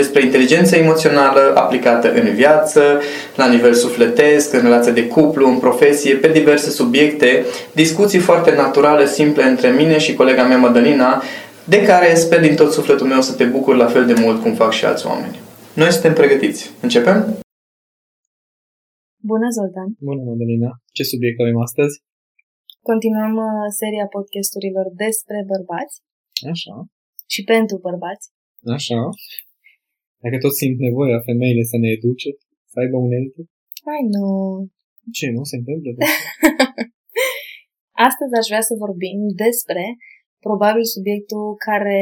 despre inteligența emoțională aplicată în viață, la nivel sufletesc, în relație de cuplu, în profesie, pe diverse subiecte, discuții foarte naturale, simple între mine și colega mea Madalina, de care sper din tot sufletul meu să te bucur la fel de mult cum fac și alți oameni. Noi suntem pregătiți. Începem? Bună, Zoltan! Bună, Madalina! Ce subiect avem astăzi? Continuăm uh, seria podcasturilor despre bărbați. Așa. Și pentru bărbați. Așa. Dacă tot simt nevoia femeile să ne educe, să aibă unelte? Hai, nu. Ce, nu se întâmplă? Astăzi aș vrea să vorbim despre probabil subiectul care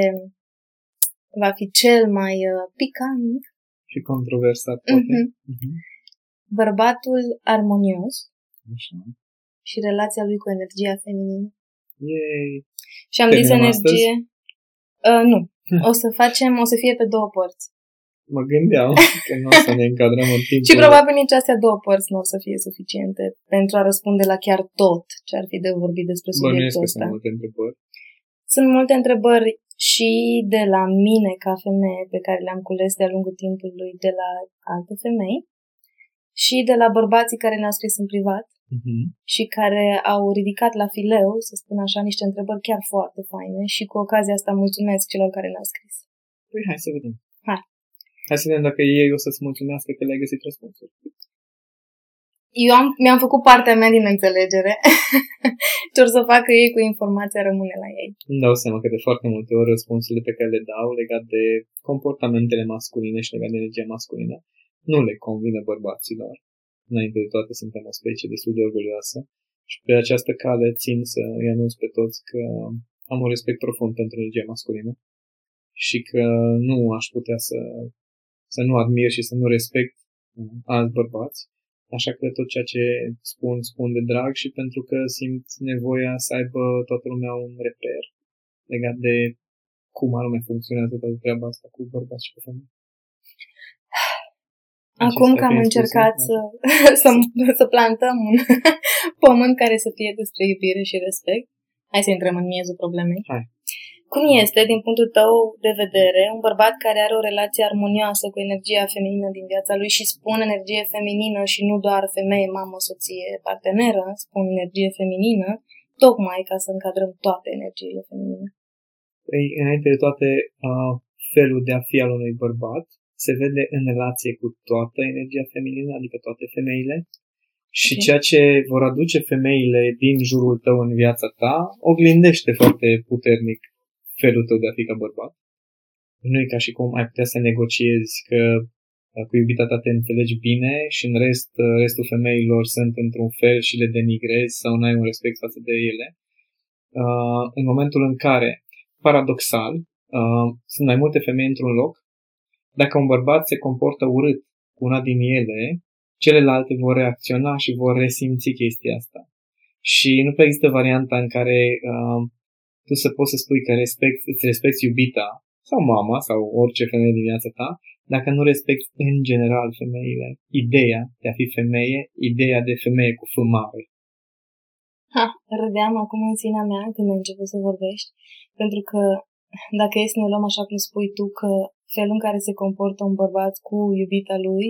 va fi cel mai uh, picant și controversat, poate. Uh-huh. Uh-huh. Bărbatul armonios Așa. și relația lui cu energia feminină. Yay. Și am zis energie... Uh, nu. O să facem, o să fie pe două părți mă gândeam că nu o să ne încadrăm în timp. Și probabil nici astea două părți nu o să fie suficiente pentru a răspunde la chiar tot ce ar fi de vorbit despre subiectul ăsta. sunt multe întrebări. Sunt multe întrebări și de la mine ca femeie pe care le-am cules de-a lungul timpului de la alte femei și de la bărbații care ne-au scris în privat uh-huh. și care au ridicat la fileu, să spun așa, niște întrebări chiar foarte faine și cu ocazia asta mulțumesc celor care ne-au scris. Păi hai să vedem. Hai. Hai să vedem dacă ei o să-ți mulțumească că le-ai găsit răspunsuri. Eu am, mi-am făcut partea mea din înțelegere. Ce or să facă ei cu informația rămâne la ei. Îmi dau seama că de foarte multe ori răspunsurile pe care le dau legat de comportamentele masculine și legat de energia masculină nu le convine bărbaților. Înainte de toate suntem o specie destul de orgolioasă și pe această cale țin să îi anunț pe toți că am un respect profund pentru energia masculină și că nu aș putea să să nu admir și să nu respect uh, alți bărbați. Așa că tot ceea ce spun, spun de drag și pentru că simt nevoia să aibă toată lumea un reper legat de cum anume funcționează toată treaba asta cu bărbați și cu femei. Acum că am încercat să, să, să plantăm un pământ care să fie despre iubire și respect, hai să intrăm în miezul problemei. Hai. Cum este, din punctul tău de vedere, un bărbat care are o relație armonioasă cu energia feminină din viața lui și spun energie feminină și nu doar femeie, mamă, soție, parteneră, spun energie feminină, tocmai ca să încadrăm toate energiile feminine? Ei, înainte de toate, uh, felul de a fi al unui bărbat se vede în relație cu toată energia feminină, adică toate femeile, și okay. ceea ce vor aduce femeile din jurul tău în viața ta oglindește foarte puternic felul tău de a fi ca bărbat. Nu e ca și cum ai putea să negociezi că uh, cu iubita ta te înțelegi bine și în rest, uh, restul femeilor sunt într-un fel și le denigrezi sau nu ai un respect față de ele. Uh, în momentul în care, paradoxal, sunt mai multe femei într-un loc, dacă un bărbat se comportă urât cu una din ele, celelalte vor reacționa și vor resimți chestia asta. Și nu prea există varianta în care uh, tu să poți să spui că respect, îți respecti iubita sau mama sau orice femeie din viața ta, dacă nu respecti în general femeile, ideea de a fi femeie, ideea de femeie cu f mare. Ha, râdeam acum în sinea mea când ai început să vorbești, pentru că dacă e să ne luăm așa cum spui tu, că felul în care se comportă un bărbat cu iubita lui,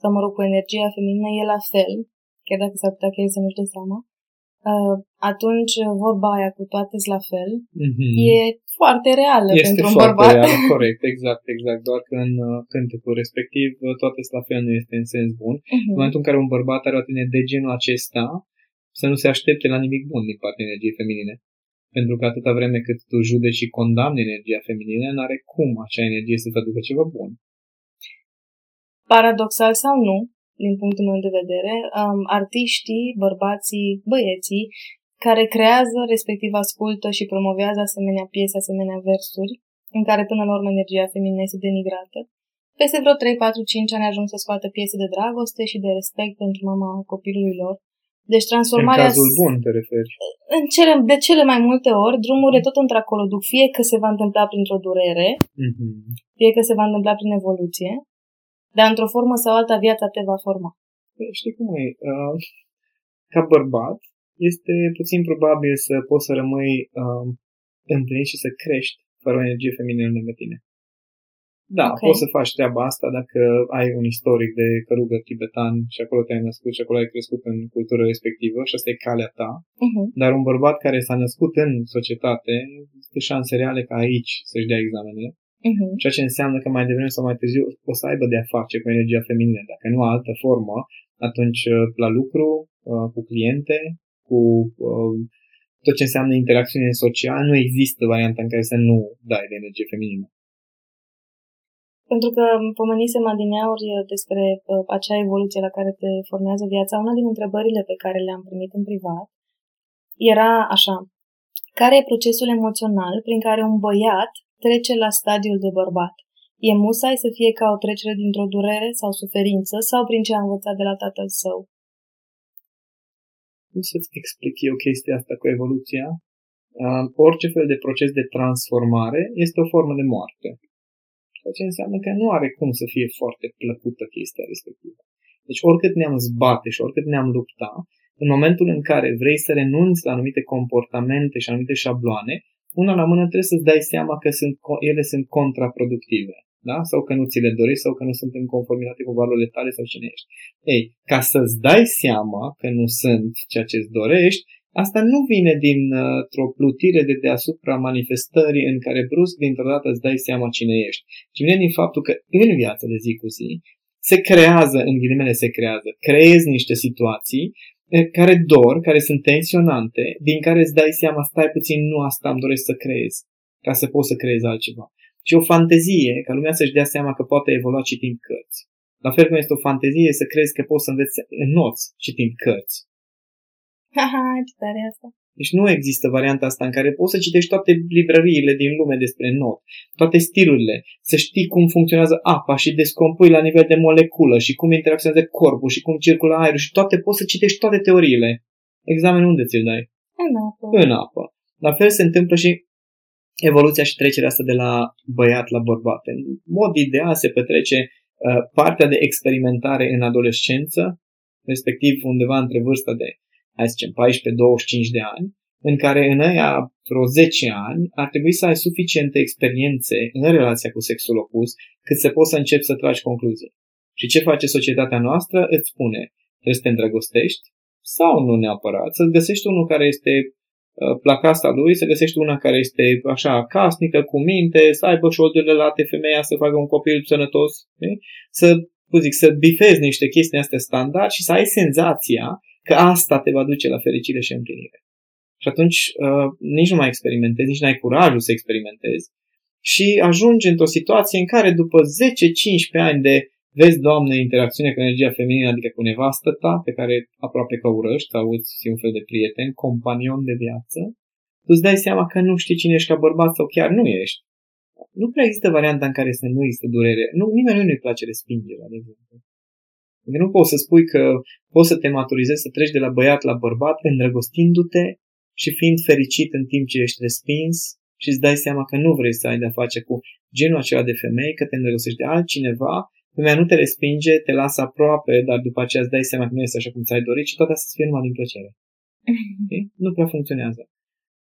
sau mă rog, cu energia feminină, e la fel, chiar dacă s-ar putea că el să nu-și dă seama, Uh, atunci vorba aia cu toate la fel mm-hmm. e foarte reală este pentru un bărbat. Reală, corect, exact, exact. Doar că în uh, cântecul respectiv uh, toate la fel nu este în sens bun. Mm-hmm. În momentul în care un bărbat are o atitudine de genul acesta, să nu se aștepte la nimic bun din partea energiei feminine. Pentru că atâta vreme cât tu judeci și condamni energia feminină, n-are cum acea energie să-ți aducă ceva bun. Paradoxal sau nu, din punctul meu de vedere, um, artiștii, bărbații, băieții, care creează, respectiv ascultă și promovează asemenea piese, asemenea versuri, în care până la urmă energia feminină este denigrată, peste vreo 3, 4, 5 ani ajung să scoată piese de dragoste și de respect pentru mama copilului lor. Deci transformarea... În cazul bun te referi. În cele, de cele mai multe ori, drumurile tot într-acolo duc, fie că se va întâmpla printr-o durere, Mm-hmm. fie că se va întâmpla prin evoluție, dar într-o formă sau alta viața te va forma. Păi, Știi cum e? Uh, ca bărbat, este puțin probabil să poți să rămâi uh, împlinit și să crești fără o energie feminină lângă tine. Da, Ok. okay. poți să faci treaba asta dacă ai un istoric de călugăr tibetan și acolo te-ai născut și acolo ai crescut în cultura respectivă și asta e calea ta. Uh-huh. Dar un bărbat care s-a născut în societate, este șanse reale ca aici să-și dea examenele, Uh-huh. ceea ce înseamnă că mai devreme sau mai târziu o să aibă de a face cu energia feminină. Dacă nu altă formă, atunci uh, la lucru, uh, cu cliente, cu uh, tot ce înseamnă interacțiune socială, nu există varianta în care să nu dai de energie feminină. Pentru că pomenisem adineauri despre uh, acea evoluție la care te formează viața. Una din întrebările pe care le-am primit în privat era așa. Care e procesul emoțional prin care un băiat trece la stadiul de bărbat? E musai să fie ca o trecere dintr-o durere sau suferință sau prin ce a învățat de la tatăl său? Cum să-ți explic eu chestia asta cu evoluția? Uh, orice fel de proces de transformare este o formă de moarte. Ceea ce înseamnă că nu are cum să fie foarte plăcută chestia respectivă. Deci oricât ne-am zbate și oricât ne-am lupta, în momentul în care vrei să renunți la anumite comportamente și anumite șabloane, una la mână trebuie să-ți dai seama că sunt, ele sunt contraproductive. Da? Sau că nu ți le dorești sau că nu sunt în conformitate cu valorile tale sau cine ești. Ei, ca să-ți dai seama că nu sunt ceea ce îți dorești, asta nu vine dintr-o plutire de deasupra manifestării în care brusc dintr-o dată îți dai seama cine ești, ci vine din faptul că în viața de zi cu zi se creează, în ghilimele se creează, creezi niște situații eh, care dor, care sunt tensionante, din care îți dai seama, stai puțin, nu asta îmi doresc să creez, ca să poți să creezi altceva. Și o fantezie, ca lumea să-și dea seama că poate evolua citind cărți. La fel cum este o fantezie să crezi că poți să înveți în noți citind cărți. Haha, ce tare e asta! Deci nu există varianta asta în care poți să citești toate librăriile din lume despre not, toate stilurile, să știi cum funcționează apa și descompui la nivel de moleculă și cum interacționează corpul și cum circulă aerul și toate, poți să citești toate teoriile. Examenul unde ți-l dai? În apă. În apă. La fel se întâmplă și evoluția și trecerea asta de la băiat la bărbat. În mod ideal se petrece uh, partea de experimentare în adolescență, respectiv undeva între vârsta de hai să zicem, 14-25 de ani, în care în aia vreo 10 ani ar trebui să ai suficiente experiențe în relația cu sexul opus cât să poți să începi să tragi concluzii. Și ce face societatea noastră? Îți spune, trebuie să te îndrăgostești sau nu neapărat, să-ți găsești unul care este uh, la casa lui, să găsești una care este așa casnică, cu minte, să aibă șoldurile late femeia, să facă un copil sănătos, știi? să, cum zic, să bifezi niște chestii astea standard și să ai senzația că asta te va duce la fericire și împlinire. Și atunci uh, nici nu mai experimentezi, nici nu ai curajul să experimentezi și ajungi într-o situație în care după 10-15 ani de vezi, Doamne, interacțiune cu energia feminină, adică cu nevastă ta, pe care aproape că urăști sau îți un fel de prieten, companion de viață, tu îți dai seama că nu știi cine ești ca bărbat sau chiar nu ești. Nu prea există varianta în care să nu există durere. Nu, nimeni nu-i place respingerea, de exemplu. Adică nu poți să spui că poți să te maturizezi, să treci de la băiat la bărbat, îndrăgostindu-te și fiind fericit în timp ce ești respins și îți dai seama că nu vrei să ai de-a face cu genul acela de femei, că te îndrăgostești de altcineva, femeia nu te respinge, te lasă aproape, dar după aceea îți dai seama că nu este așa cum ți-ai dorit și toate astea să fie numai din plăcere. Okay? Nu prea funcționează.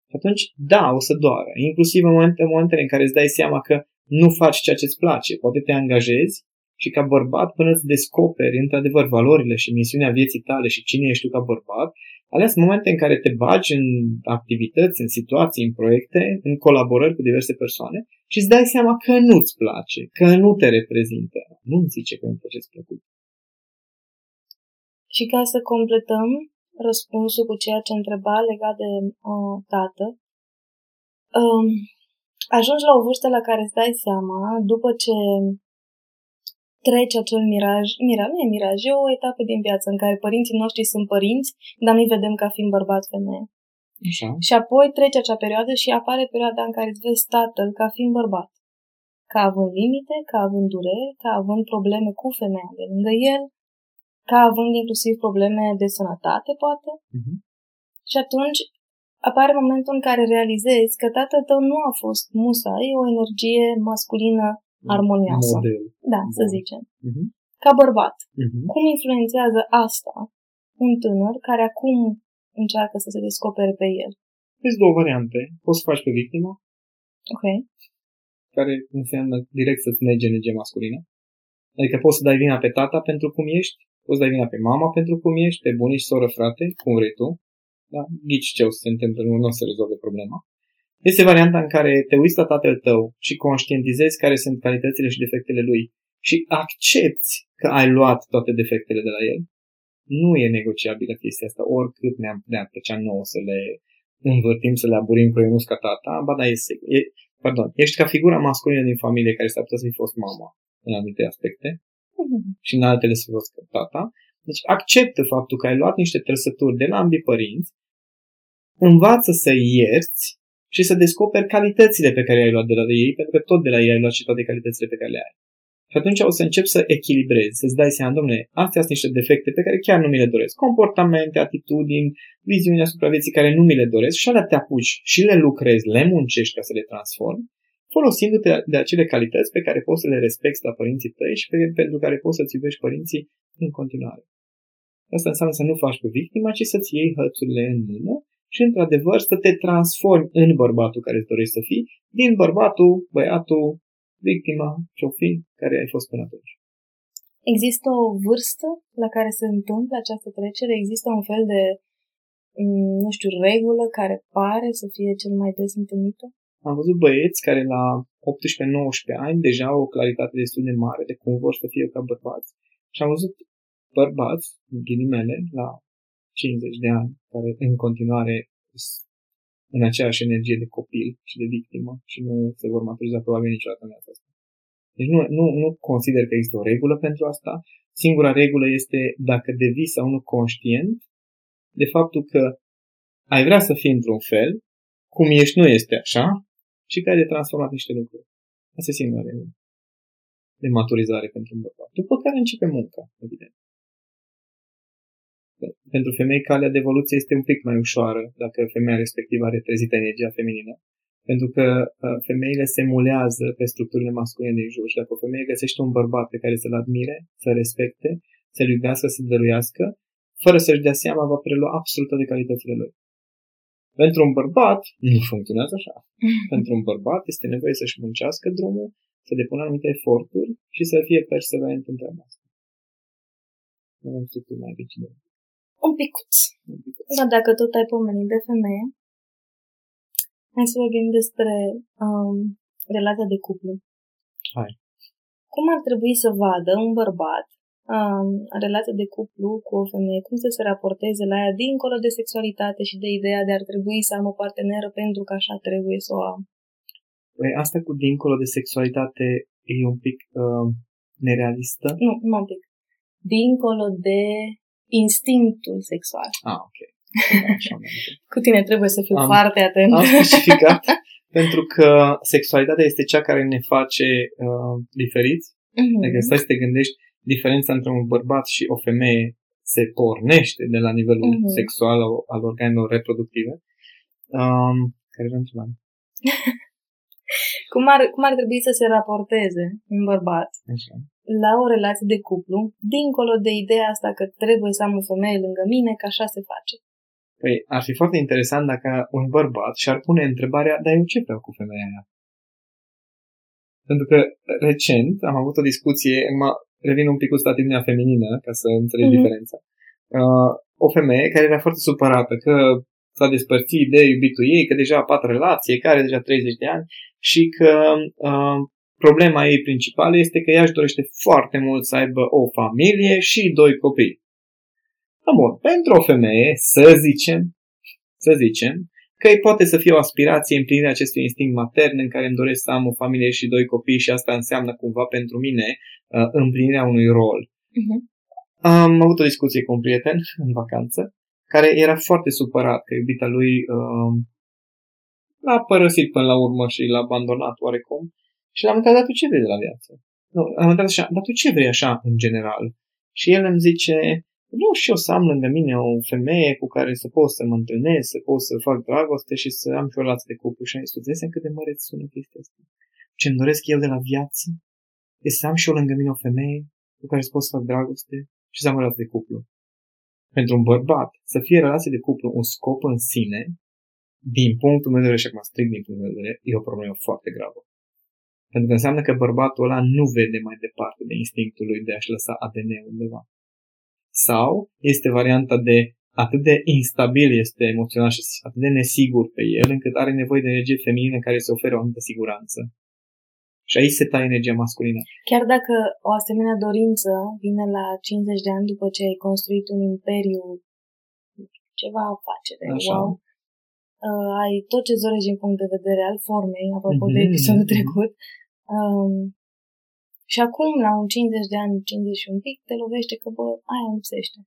Și atunci, da, o să doară. Inclusiv în momente, în momentele în care îți dai seama că nu faci ceea ce îți place. Poate te angajezi și ca bărbat, până îți descoperi într-adevăr valorile și misiunea vieții tale și cine ești tu ca bărbat, ales momente în care te bagi în activități, în situații, în proiecte, în colaborări cu diverse persoane și îți dai seama că nu-ți place, că nu te reprezintă. Nu îmi zice că e un proces plăcut. Și ca să completăm, răspunsul cu ceea ce întreba legat de uh, tată. Um, ajungi la o vârstă la care îți dai seama, după ce trece acel miraj, miraj, nu e miraj, e o etapă din viață în care părinții noștri sunt părinți, dar noi vedem ca fiind bărbat-femeie. Așa. Și apoi trece acea perioadă și apare perioada în care îți vezi tatăl ca fiind bărbat. Ca având limite, ca având dureri, ca având probleme cu femeia de lângă el, ca având inclusiv probleme de sănătate, poate. Uh-huh. Și atunci apare momentul în care realizezi că tatăl tău nu a fost musai o energie masculină armonioasă. Model. Da, Bun. să zicem. Uh-huh. Ca bărbat. Uh-huh. Cum influențează asta un tânăr care acum încearcă să se descopere pe el? Vezi două variante. Poți să faci pe victimă, Ok. care înseamnă direct să-ți negi energie masculină. Adică poți să dai vina pe tata pentru cum ești, poți să dai vina pe mama pentru cum ești, pe bunici, soră, frate, cum vrei tu. Da? Ghici ce o să se întâmple, nu, nu o să rezolve problema. Este varianta în care te uiți la tatăl tău și conștientizezi care sunt calitățile și defectele lui și accepti că ai luat toate defectele de la el. Nu e negociabilă chestia asta, oricât ne-am ne plăcea nouă să le învârtim, să le aburim cu ca tata, ba da, e, e, pardon, ești ca figura masculină din familie care s-ar putea să fi fost mama în anumite aspecte și în altele să fi fost tata. Deci acceptă faptul că ai luat niște trăsături de la ambii părinți, învață să ierți și să descoperi calitățile pe care ai luat de la ei, pentru că tot de la ei ai luat și toate calitățile pe care le ai. Și atunci o să începi să echilibrezi, să-ți dai seama, domnule, astea sunt niște defecte pe care chiar nu mi le doresc. Comportamente, atitudini, viziuni asupra vieții care nu mi le doresc și alea te apuci și le lucrezi, le muncești ca să le transformi, folosindu-te de acele calități pe care poți să le respecti la părinții tăi și pe, pentru care poți să-ți iubești părinții în continuare. Asta înseamnă să nu faci pe victima, ci să-ți iei hățurile în mână și, într-adevăr, să te transformi în bărbatul care îți dorești să fii, din bărbatul, băiatul, victima, ce-o fi, care ai fost până atunci. Există o vârstă la care se întâmplă această trecere? Există un fel de, mm, nu știu, regulă care pare să fie cel mai des întâlnită? Am văzut băieți care la 18-19 ani deja au o claritate destul de mare de cum vor să fie ca bărbați. Și am văzut bărbați, în ghilimele, la 50 de ani, care în continuare în aceeași energie de copil și de victimă și nu se vor maturiza probabil niciodată în viața asta. Deci nu, nu, nu consider că există o regulă pentru asta. Singura regulă este dacă devii sau nu conștient de faptul că ai vrea să fii într-un fel, cum ești nu este așa, și că ai de transformat niște lucruri. Asta e singura regulă de maturizare pentru un bărbat. După care începe munca, evident. Pentru femei, calea de evoluție este un pic mai ușoară dacă femeia respectivă are trezită energia feminină. Pentru că uh, femeile se mulează pe structurile masculine din jur și dacă o femeie găsește un bărbat pe care să-l admire, să respecte, să-l iubească, să-l dăruiască, fără să-și dea seama, va prelua absolut toate calitățile lui. Pentru un bărbat, nu funcționează așa. Pentru un bărbat este nevoie să-și muncească drumul, să depună anumite eforturi și să fie perseverent în treaba asta. Nu am structuri mai rigide. Un picuț. Da, dacă tot ai pomenit de femeie, hai să vorbim despre um, relația de cuplu. Hai. Cum ar trebui să vadă un bărbat um, relația de cuplu cu o femeie, cum să se raporteze la ea dincolo de sexualitate și de ideea de ar trebui să am o parteneră pentru că așa trebuie să o am? Păi asta cu dincolo de sexualitate e un pic uh, nerealistă. Nu, nu un pic. Dincolo de instinctul sexual. Ah, ok. Așa, Cu tine trebuie să fiu am, foarte atent. Am specificat pentru că sexualitatea este cea care ne face uh, diferiți. Mm-hmm. Adică stai să te gândești, diferența între un bărbat și o femeie se pornește de la nivelul Mhm. sexual al, al organelor reproductive. Um, care era întrebarea? Cum ar, cum ar trebui să se raporteze un bărbat Așa. la o relație de cuplu, dincolo de ideea asta că trebuie să am o femeie lângă mine, că așa se face. Păi, ar fi foarte interesant dacă un bărbat și-ar pune întrebarea, dar eu ce vreau cu femeia aia? Pentru că recent am avut o discuție, mă revin un pic cu atitudinea feminină, ca să înțelegi Mhm. mm-hmm. diferența. Uh, o femeie care era foarte supărată că s-a despărțit de iubitul ei, că deja a patra relație, că are deja 30 de ani și că uh, problema ei principală este că ea își dorește foarte mult să aibă o familie și doi copii. Bun, pentru o femeie, să zicem, să zicem, că îi poate să fie o aspirație împlinirea acestui instinct matern în care îmi doresc să am o familie și doi copii și asta înseamnă cumva pentru mine uh, împlinirea unui rol. Uh-huh. Am avut o discuție cu un prieten în vacanță care era foarte supărat că iubita lui uh, l-a părăsit până la urmă și l-a abandonat oarecum și l-am întrebat, dar tu ce vrei de la viață? Nu, am întrebat așa, dar tu ce vrei așa în general? Și el îmi zice, vreau și eu să am lângă mine o femeie cu care să pot să mă întâlnesc, să pot să fac dragoste și să am și o relație de cuplu. Și am zis, cât de mare sună chestia asta. Ce-mi doresc eu de la viață este să am și eu lângă mine o femeie cu care să pot să fac dragoste și să am o relație de cuplu. Pentru un bărbat, să fie relație de cuplu un scop în sine, din punctul meu de vedere, și acum strict din punctul meu de vedere, e o problemă foarte gravă. Pentru că înseamnă că bărbatul ăla nu vede mai departe de instinctul lui de a-și lăsa ADN undeva. Sau este varianta de atât de instabil este emoțional și atât de nesigur pe el, încât are nevoie de energie feminină care să ofere o anumită siguranță. Și aici se taie energia masculină. Chiar dacă o asemenea dorință vine la 50 de ani după ce ai construit un imperiu, ceva afacere, Așa. wow, uh, ai tot ce zorești din punct de vedere al formei, apropo mm-hmm. de mhm, episodul mm-hmm. trecut, um, și acum, la un 50 de ani, 50 și un pic, te lovește că, bă, aia îmi lipsește.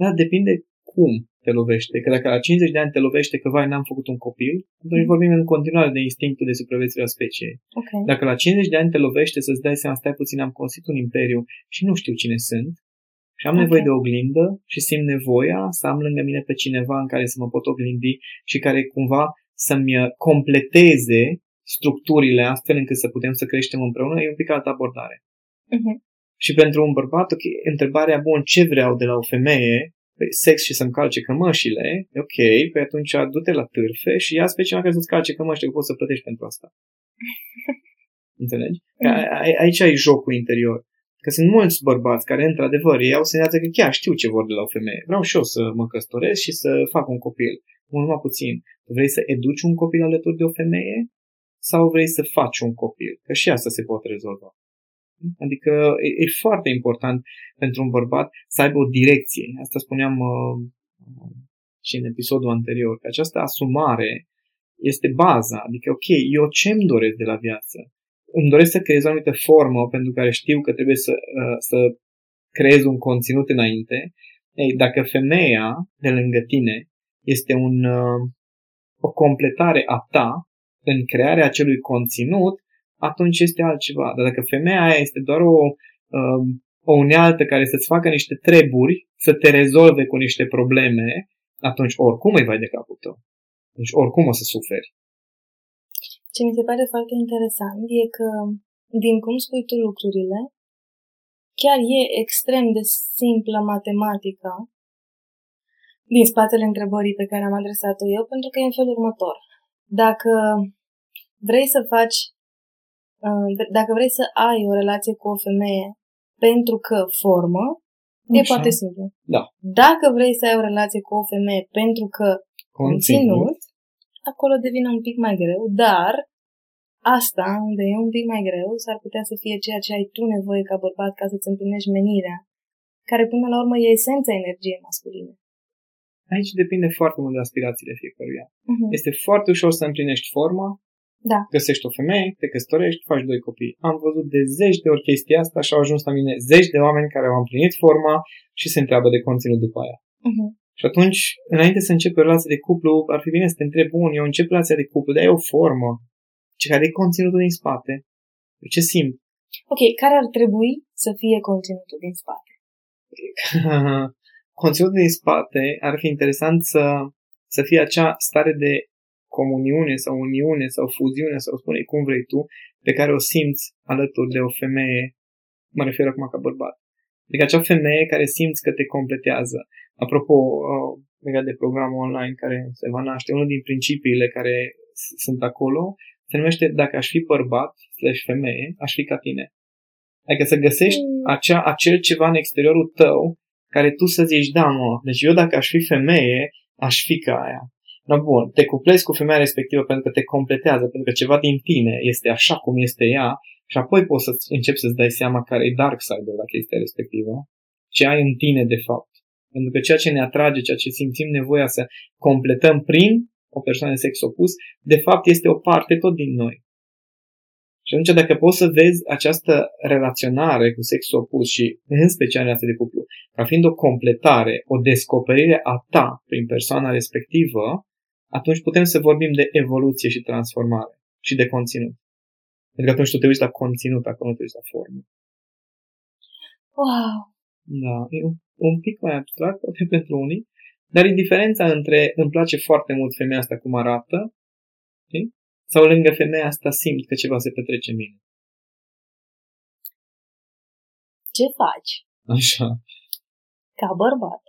Da, depinde cum te lovește. Că dacă la 50 de ani te lovește că, vai, n-am făcut un copil, atunci mm. vorbim în continuare de instinctul de supraviețuire a speciei. Okay. Dacă la 50 de ani te lovește să-ți dai seama, stai puțin, am construit un imperiu și nu știu cine sunt, și am okay. nevoie de oglindă și simt nevoia să am lângă mine pe cineva în care să mă pot oglindi și care cumva să-mi completeze structurile astfel încât să putem să creștem împreună, e un pic altă abordare. Uh-huh. Și pentru un bărbat, okay, întrebarea, bun, ce vreau de la o femeie? Păi, sex și să-mi calce cămășile, ok, păi atunci du-te la târfe și ia pe cineva care să-ți calce cămășile, că poți să plătești pentru asta. Înțelegi? Că a- aici ai jocul interior. Că sunt mulți bărbați care, într-adevăr, ei au senzația că chiar știu ce vor de la o femeie. Vreau și eu să mă căsătoresc și să fac un copil. Mult mai puțin. Tu vrei să educi un copil alături de o femeie? Sau vrei să faci un copil? Că și asta se poate rezolva. Adică e, e foarte important pentru un bărbat să aibă o direcție. Asta spuneam uh, și în episodul anterior, că această asumare este baza. Adică, ok, eu ce-mi doresc de la viață? Îmi doresc să creez o anumită formă pentru care știu că trebuie să, uh, să creez un conținut înainte. Ei, dacă femeia de lângă tine este un, uh, o completare a ta în crearea acelui conținut, atunci este altceva. Dar dacă femeia aia este doar o, um, o unealtă care să-ți facă niște treburi, să te rezolve cu niște probleme, atunci oricum îi vai de capul tău. Deci oricum o să suferi. Ce mi se pare foarte interesant e că, din cum spui tu lucrurile, chiar e extrem de simplă matematica din spatele întrebării pe care am adresat-o eu, pentru că e în felul următor. Dacă vrei să faci Uh, dacă vrei să ai o relație cu o femeie pentru că formă, Așa. e foarte simplu. Da. Dacă vrei să ai o relație cu o femeie pentru că conținut, conținut acolo devine un pic mai greu, dar asta, unde e un pic mai greu, s-ar putea să fie ceea ce ai tu nevoie ca bărbat ca să-ți împlinești menirea, care până la urmă e esența energiei masculine. Aici depinde foarte mult de aspirațiile fiecăruia. Uh-huh. Este foarte ușor să împlinești forma da. Găsești o femeie, te căsătorești, faci doi copii. Am văzut de zeci de ori chestia asta și au ajuns la mine zeci de oameni care au împlinit forma și se întreabă de conținut după aia. Uh-huh. Și atunci, înainte să începi o relație de cuplu, ar fi bine să te întrebi, bun, eu încep relația de cuplu, dar e o formă. Ce care e conținutul din spate? Ce simt? Ok, care ar trebui să fie conținutul din spate? conținutul din spate ar fi interesant să, să fie acea stare de comuniune sau uniune sau fuziune sau spune cum vrei tu, pe care o simți alături de o femeie, mă refer acum ca bărbat. Adică acea femeie care simți că te completează. Apropo, uh, legat de programul online care se va naște, unul din principiile care sunt acolo se numește dacă aș fi bărbat slash femeie, aș fi ca tine. Adică să găsești mm. acea, acel ceva în exteriorul tău care tu să zici, da, mă, deci eu dacă aș fi femeie, aș fi ca aia. No, bun, te cuplezi cu femeia respectivă pentru că te completează, pentru că ceva din tine este așa cum este ea și apoi poți să începi să-ți dai seama care e dark side-ul la chestia respectivă, ce ai în tine de fapt. Pentru că ceea ce ne atrage, ceea ce simțim nevoia să completăm prin o persoană de sex opus, de fapt este o parte tot din noi. Și atunci dacă poți să vezi această relaționare cu sexul opus și în special relația de cuplu, ca fiind o completare, o descoperire a ta prin persoana respectivă, atunci putem să vorbim de evoluție și transformare și de conținut. Pentru că atunci tu te uiți la conținut, acolo nu te uiți la formă. Wow! Da, e un, un pic mai abstract, poate pentru unii, dar e diferența între îmi place foarte mult femeia asta cum arată, știi? sau lângă femeia asta simt că ceva se petrece în mine. Ce faci Așa. ca bărbat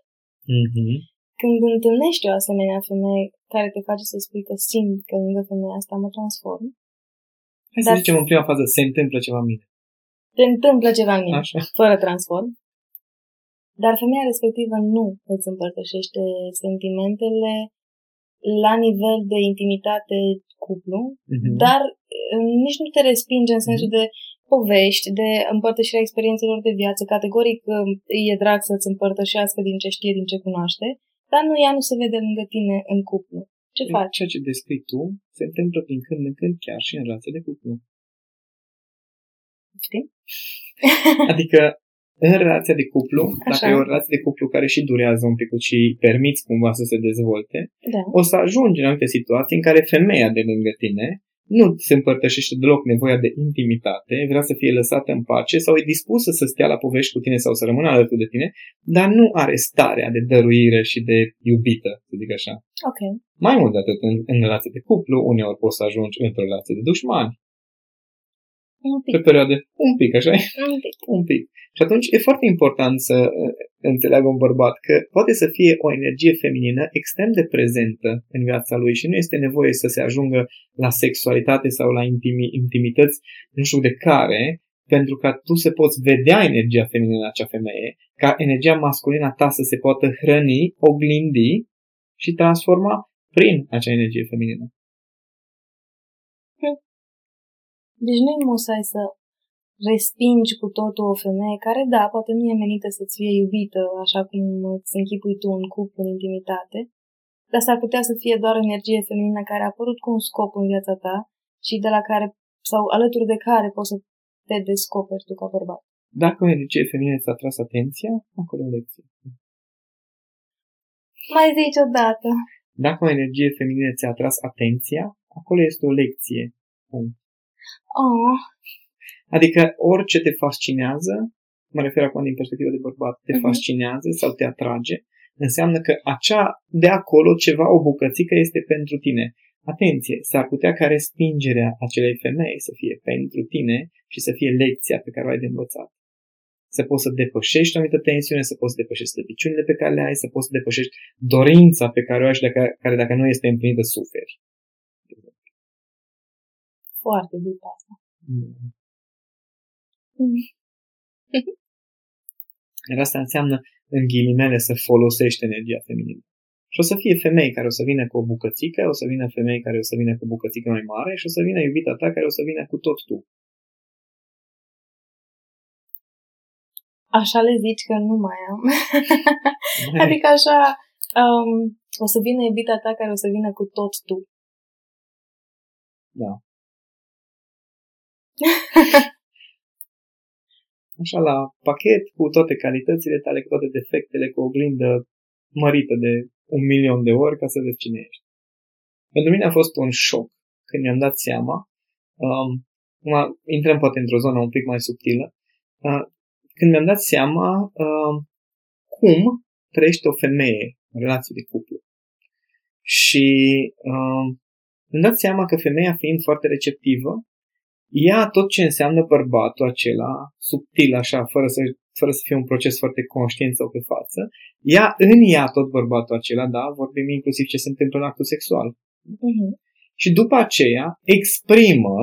Mm-hmm. Când întâlnești o asemenea femeie care te face să spui că simt că lângă femeia asta mă transform? Hai să Dar- zicem în prima fază, se întâmplă ceva în mine. Se întâmplă ceva în mine, Așa. fără transform. Dar femeia respectivă nu îți împărtășește sentimentele la nivel de intimitate cuplu, Mm-hmm. dar eh, nici nu te respinge în sensul de povești, de împărtășirea experiențelor de viață. Categoric eh, îi e drag să-ți împărtășească din ce știe, din ce cunoaște, dar nu ea nu se vede lângă tine în cuplu. Ce faci? Ceea ce descrii tu se întâmplă din când în când chiar și în relație de cuplu. Știi? Adică în relația de cuplu, Așa. dacă e o relație de cuplu care și durează un pic și permiți cumva să se dezvolte, Da. o să ajungi în anumite situații în care femeia de lângă tine nu se împărtășește deloc nevoia de intimitate, vrea să fie lăsată în pace sau e dispusă să stea la povești cu tine sau să rămână alături de tine, dar nu are starea de dăruire și de iubită, să zic așa. Ok. Mai mult de atât, în, în relație de cuplu, uneori poți să ajungi într-o relație de dușmani, Un pic. pe perioade un pic, așa Un pic. un pic. Și atunci e foarte important să uh, înțeleagă un bărbat că poate să fie o energie feminină extrem de prezentă în viața lui și nu este nevoie să se ajungă la sexualitate sau la intimi, intimități nu știu de care, pentru ca tu să poți vedea energia feminină în acea femeie, ca energia masculină a ta să se poată hrăni, oglindi și transforma prin acea energie feminină. Deci nu e musai să respingi cu totul o femeie care, da, poate nu e menită să-ți fie iubită așa cum îți închipui tu în cuplu, în intimitate, dar s-ar putea să fie doar o energie feminină care a apărut cu un scop în viața ta și de la care, sau alături de care poți să te descoperi tu ca bărbat. Dacă o energie feminină ți-a atras atenția, acolo e o lecție. Mai zici odată. Dacă o energie feminină ți-a atras atenția, acolo este o lecție. Oh, Adică orice te fascinează, mă refer acum din perspectiva de bărbat, te Mhm. fascinează sau te atrage, înseamnă că acea de acolo ceva, o bucățică este pentru tine. Atenție, s-ar putea ca respingerea acelei femei să fie pentru tine și să fie lecția pe care o ai de învățat. Să poți să depășești o anumită tensiune, să poți să depășești slăbiciunile pe care le ai, să poți să depășești dorința pe care o ai și dacă, care dacă nu este împlinită suferi. Foarte deep asta. Mm. Mm. Iar asta înseamnă, în ghilimele, să folosești energia feminină. Și o să fie femei care o să vină cu o bucățică, o să vină femei care o să vină cu o bucățică mai mare și o să vină iubita ta care o să vină cu tot tu. Așa le zici că nu mai am. adică așa, um, o să vină iubita ta care o să vină cu tot tu. Da. Așa la pachet, cu toate calitățile tale, cu toate defectele, cu o oglindă mărită de un milion de ori ca să vezi cine ești. Pentru mine a fost un șoc când mi-am dat seama, um, acum intrăm poate într-o zonă un pic mai subtilă, uh, când mi-am dat seama uh, cum trăiește o femeie în relație de cuplu. Și uh, îmi dat seama că femeia fiind foarte receptivă, ia tot ce înseamnă bărbatul acela, subtil așa, fără să, fără să fie un proces foarte conștient sau pe față, ia în ea tot bărbatul acela, da, vorbim inclusiv ce se întâmplă în actul sexual. Uh-huh. Și după aceea exprimă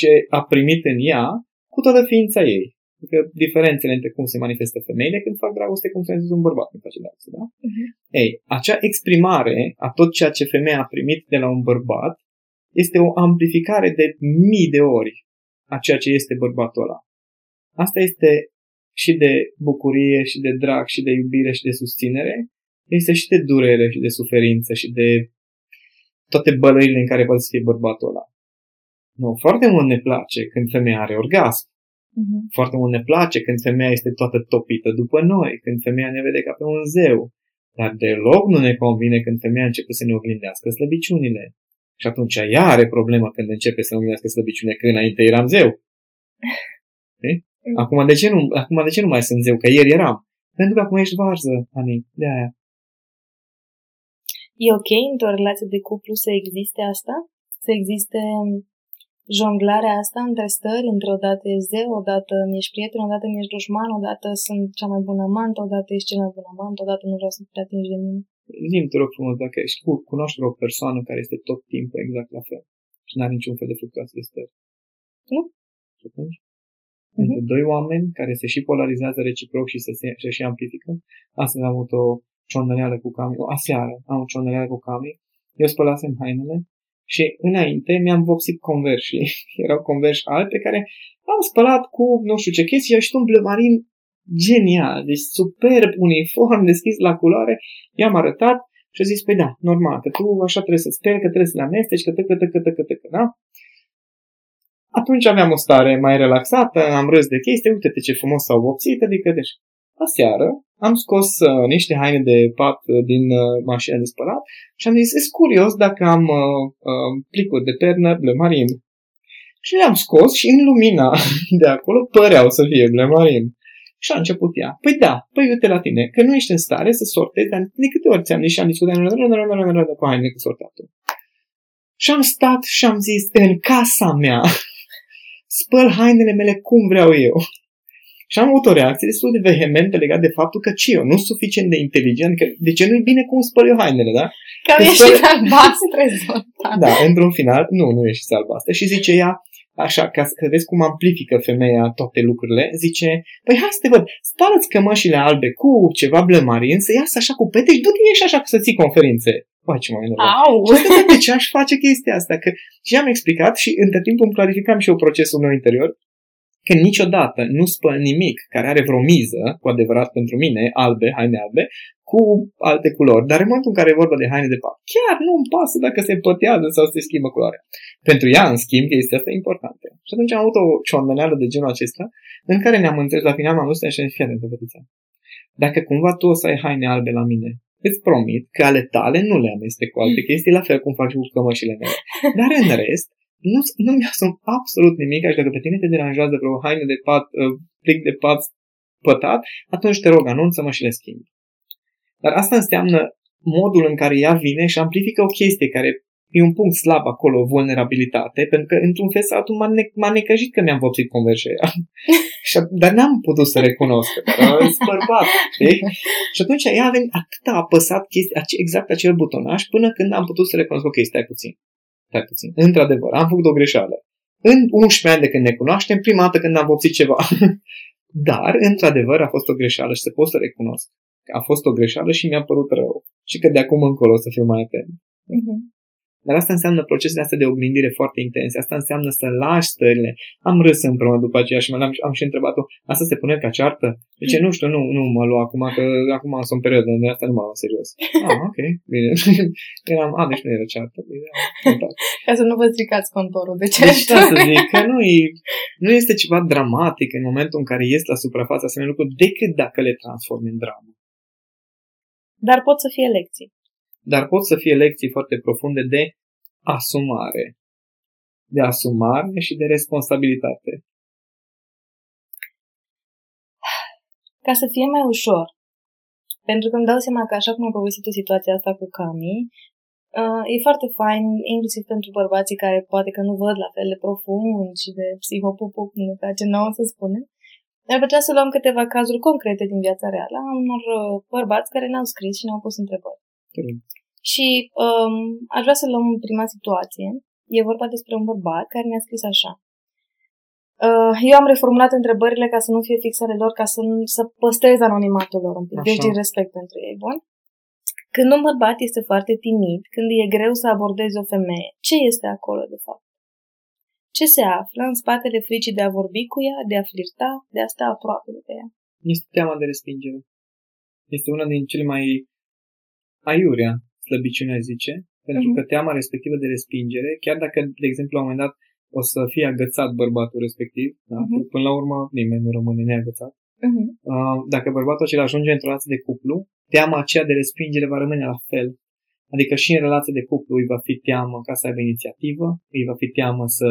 ce a primit în ea cu toată ființa ei. Adică diferențele între cum se manifestă femeile când fac dragoste, cum se manifestă un bărbat când face dragoste, da? Uh-huh. Ei, acea exprimare a tot ceea ce femeia a primit de la un bărbat este o amplificare de mii de ori a ceea ce este bărbatul ăla. Asta este și de bucurie și de drag și de iubire și de susținere, este și de durere și de suferință și de toate bălăile în care poate să fie bărbatul ăla. Nu, foarte mult ne place când femeia are orgasm. Uh-huh. Foarte mult ne place când femeia este toată topită după noi, când femeia ne vede ca pe un zeu. Dar deloc nu ne convine când femeia începe să ne oglindească slăbiciunile. Și atunci ea are problemă când începe să ne oglindească slăbiciunile, când înainte eram zeu. Acum de, ce nu, acum de ce nu mai sunt zeu? Că ieri eram. Pentru că acum ești varză, Ani. De aia. E ok într-o relație de cuplu să existe asta? Să existe jonglarea asta între stări, într-o dată ești zeu, odată mi-ești prieten, odată mi-ești dușman, odată sunt cea mai bună amant, odată ești cel mai bun amant, odată nu vreau să te atingi de mine. Zim, te rog frumos, dacă ești cu, cunoști o persoană care este tot timpul exact la fel și nu are niciun fel de fluctuație de stări. Nu. Și atunci? Uh-huh. Între doi oameni care se și polarizează reciproc și se, se și amplifică. Astăzi am avut o ciondăneală cu Cami, o aseară am o ciondăneală cu Cami. Eu spălasem hainele și înainte mi-am vopsit conversi. Erau conversi albi pe care am spălat cu nu știu ce chestii și un blămarin genial, deci superb, uniform, deschis la culoare. I-am arătat și a zis, păi da, normal, că tu așa trebuie să speli, că trebuie să le amesteci, că tăcă, tăcă, tăcă, tăcă, da? Atunci aveam o stare mai relaxată, am râs de chestii, uite-te ce frumos s-au vopsit, adică deci aseară am scos uh, niște haine de pat uh, din uh, mașina de spălat și am zis, e curios dacă am uh, uh, plicuri de pernă blemarin. Și le-am scos și în lumina de acolo păreau să fie blemarin. Și a început ea. Păi da, păi uite la tine, că nu ești în stare să sortezi, dar de câte ori ți-am zis și am discutat cu haine cu sortatul. Și am stat și am zis, în casa mea, spăl hainele mele cum vreau eu. Și am avut o reacție destul de vehementă legat de faptul că ce eu nu sunt suficient de inteligent, că de ce nu-i bine cum spăl eu hainele, da? Că Că ești spăl- albastre, Zoltan. Da, într-un final, nu, nu ești albastră. Și zice ea, așa, ca să vezi cum amplifică femeia toate lucrurile, zice, păi hai să te văd, spală-ți cămășile albe cu ceva blămarin, să iasă așa cu pete și du-te ieși așa să ții conferințe. Păi, ce mai enervant. Au! Și asta de ce aș face chestia asta? Că și am explicat și între timp îmi clarificam și eu procesul meu interior că niciodată nu spăl nimic care are vreo miză, cu adevărat pentru mine, albe, haine albe, cu alte culori. Dar în momentul în care e vorba de haine de pat, chiar nu îmi pasă dacă se pătează sau se schimbă culoarea. Pentru ea, în schimb, chestia asta e importantă. Și atunci am avut o ciondăneală de genul acesta, în care ne-am înțeles la final, m-am dus și am zis, fii atent, fetița. Dacă cumva tu o să ai haine albe la mine, îți promit că ale tale nu le amestec cu alte chestii, la fel cum fac și cu cămășile mele. Dar în rest, nu, nu mi-asum absolut nimic, așa dacă pe tine te deranjează vreo haină de pat, uh, plic de pat pătat, atunci te rog, anunță-mă și le schimbi. Dar asta înseamnă modul în care ea vine și amplifică o chestie care e un punct slab acolo, vulnerabilitate, pentru că într-un fel sau altul m-a, ne- m-a necăjit că mi-am vopsit conversia aia. Și a- Dar n-am putut să recunosc, că sunt bărbat, știi? Și atunci ea a venit, atât a apăsat chestia, ace- exact acel butonaș, până când am putut să recunosc, ok, stai puțin, stai puțin. Într-adevăr, am făcut o greșeală. În 11 ani de când ne cunoaștem, prima dată când am vopsit ceva. Dar, într-adevăr, a fost o greșeală și să pot să recunosc. că A fost o greșeală și mi-a părut rău. Și că de acum încolo o să fiu mai atent. Mhm. Dar asta înseamnă procesele astea de oglindire foarte intense. Asta înseamnă să lași stările. Am râs împreună după aceea și m-am, am și întrebat-o, asta se pune ca ceartă? Zice, nu știu, nu, nu mă lua acum, că acum sunt în perioadă, de asta nu mă luau în serios. Ah, ok, bine. Eram, a, deci nu era ceartă. Bine, am notat. Ca să nu vă stricați contorul de ce? Deci, da, să zic, că nu, e, nu este ceva dramatic în momentul în care ies la suprafața asemenea lucruri, decât dacă le transformi în dramă. Dar pot să fie lecții. Dar pot să fie lecții foarte profunde de asumare. De asumare și de responsabilitate. Ca să fie mai ușor. Pentru că îmi dau seama că așa cum am povestit o situația asta cu Cami, uh, e foarte fain, inclusiv pentru bărbații care poate că nu văd la fel de profund și de psihopupu, cum ne place nouă să spunem. Ar putea să luăm câteva cazuri concrete din viața reală a unor uh, bărbați care ne-au scris și ne-au pus întrebări. Și um, aș vrea să luăm prima situație. E vorba despre un bărbat care ne-a scris așa. Uh, eu am reformulat întrebările ca să nu fie fix ale lor, ca să, nu- să păstrez anonimatul lor un pic, Așa. deci din respect pentru ei, bun? Când un bărbat este foarte timid, când e greu să abordezi o femeie, ce este acolo de fapt? Ce se află în spatele fricii de a vorbi cu ea, de a flirta, de a sta aproape de ea? este teama de respingere. Este una din cele mai aiurea slăbiciune, zice, pentru uh-huh. că teama respectivă de respingere, chiar dacă, de exemplu, la un moment dat o să fie agățat bărbatul respectiv, da? uh-huh. până la urmă nimeni nu rămâne neagățat. Uh-huh. Uh, dacă bărbatul acela ajunge într-o relație de cuplu, teama aceea de respingere va rămâne la fel. Adică și în relație de cuplu îi va fi teamă ca să aibă inițiativă, îi va fi teamă să,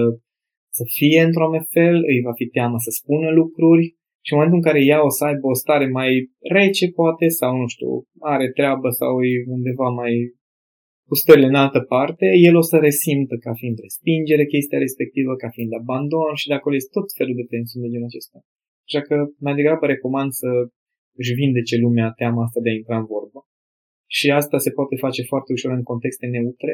să fie într-un fel, îi va fi teamă să spună lucruri și în momentul în care ea o să aibă o stare mai rece, poate, sau nu știu, are treabă sau e undeva mai cu stările în altă parte, el o să resimtă ca fiind respingere chestia respectivă, ca fiind abandon și de acolo este tot felul de tensiuni de genul acesta. Așa că mai degrabă recomand să își vindece lumea teama asta de a intra în vorbă. Și asta se poate face foarte ușor în contexte neutre,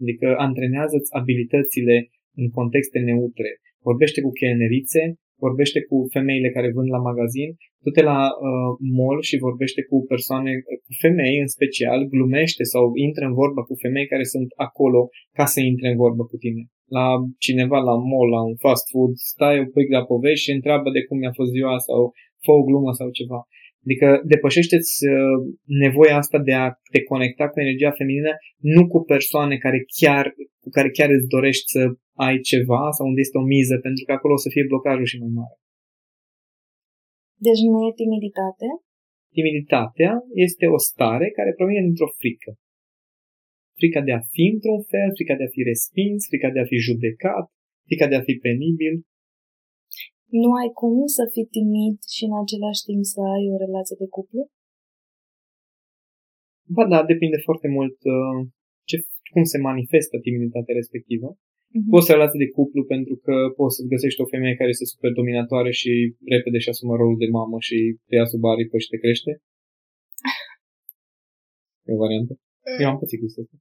adică antrenează-ți abilitățile în contexte neutre. Vorbește cu chelnerițe, vorbește cu femeile care vând la magazin, du-te la uh, mall și vorbește cu persoane, cu femei în special, glumește sau intră în vorbă cu femei care sunt acolo ca să intre în vorbă cu tine. La cineva la mall, la un fast food, stai un pic la povești și întreabă de cum mi-a fost ziua sau fă o glumă sau ceva. Adică depășește-ți uh, nevoia asta de a te conecta cu energia feminină nu cu persoane care chiar, cu care chiar îți dorești să ai ceva sau unde este o miză, pentru că acolo o să fie blocajul și mai mare. Deci nu e timiditate? Timiditatea este o stare care provine dintr-o frică. Frica de a fi într-un fel, frica de a fi respins, frica de a fi judecat, frica de a fi penibil. Nu ai cum să fii timid și în același timp să ai o relație de cuplu? Ba da, depinde foarte mult uh, ce, cum se manifestă timiditatea respectivă. Uh-huh. Poți să ai relație de cuplu pentru că poți să găsești o femeie care este super dominatoare și repede și asumă rolul de mamă și te ia sub aripă și te crește. E o variantă. Mm. Eu am pățit chestia asta.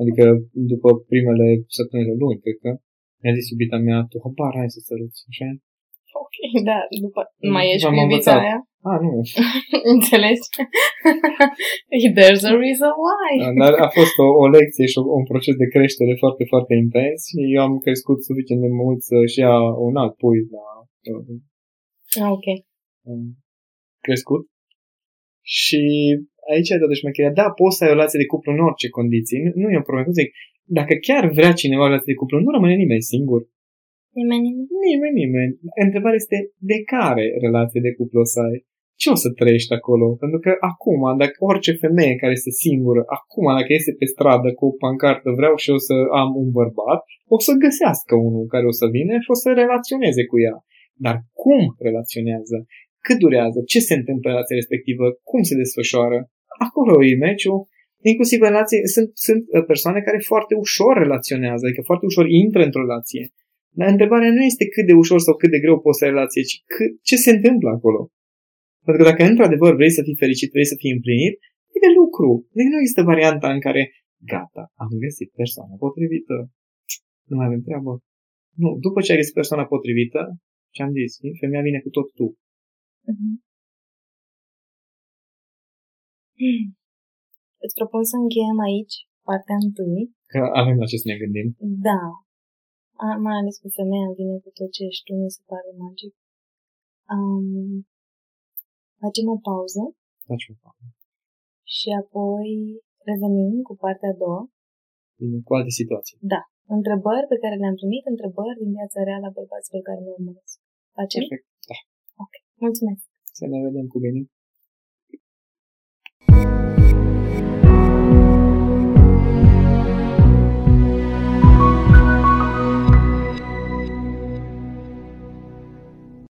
Adică după primele săptămâni de luni, cred că, mi-a zis iubita mea, tu habar ai să săruți, așa Ok, da, după mai ești cu iubita aia? Ah, nu. Înțelegi? There's a reason why. Da, dar a fost o, o lecție și un proces de creștere foarte, foarte intens și eu am crescut suficient de mult să-și ia un alt pui la... Ah, ok. Crescut. Și aici e toată șmecheria. Da, poți să ai o relație de cuplu în orice condiții. Nu, nu e o problemă. Zic, dacă chiar vrea cineva o relație de cuplu, nu rămâne nimeni singur. Nimeni, nimeni. Nimeni, nimeni. Întrebarea este de care relație de cuplu o să ai? Ce o să trăiești acolo? Pentru că acum, dacă orice femeie care este singură, acum, dacă este pe stradă cu o pancartă, vreau și eu să am un bărbat, o să găsească unul care o să vină și o să relaționeze cu ea. Dar cum relaționează? Cât durează? Ce se întâmplă în relația respectivă? Cum se desfășoară? Acolo e meciul. Inclusiv relații, sunt, sunt uh, persoane care foarte ușor relaționează, adică foarte ușor intră într-o relație. Dar întrebarea nu este cât de ușor sau cât de greu poți să ai relație, ci cât, ce se întâmplă acolo. Pentru că dacă într-adevăr vrei să fii fericit, vrei să fii împlinit, e de lucru. Deci nu există varianta în care, gata, am găsit persoana potrivită. Nu mai avem treabă. Nu, după ce ai găsit persoana potrivită, ce am zis, femeia vine cu tot tu. Uh-huh. Îți propun să încheiem aici partea întâi. Că avem la ce să ne gândim. Da, a, mai ales cu femeia vine cu tot ce ești tu, mi se pare magic. Um, facem o pauză. Facem o pauză. Și apoi revenim cu partea a doua. Bine, cu alte situații. Da. Întrebări pe care le-am primit, întrebări din viața reală a bărbaților care ne urmăresc. Facem? Perfect, da. Ok. Mulțumesc. Să ne vedem cu bine.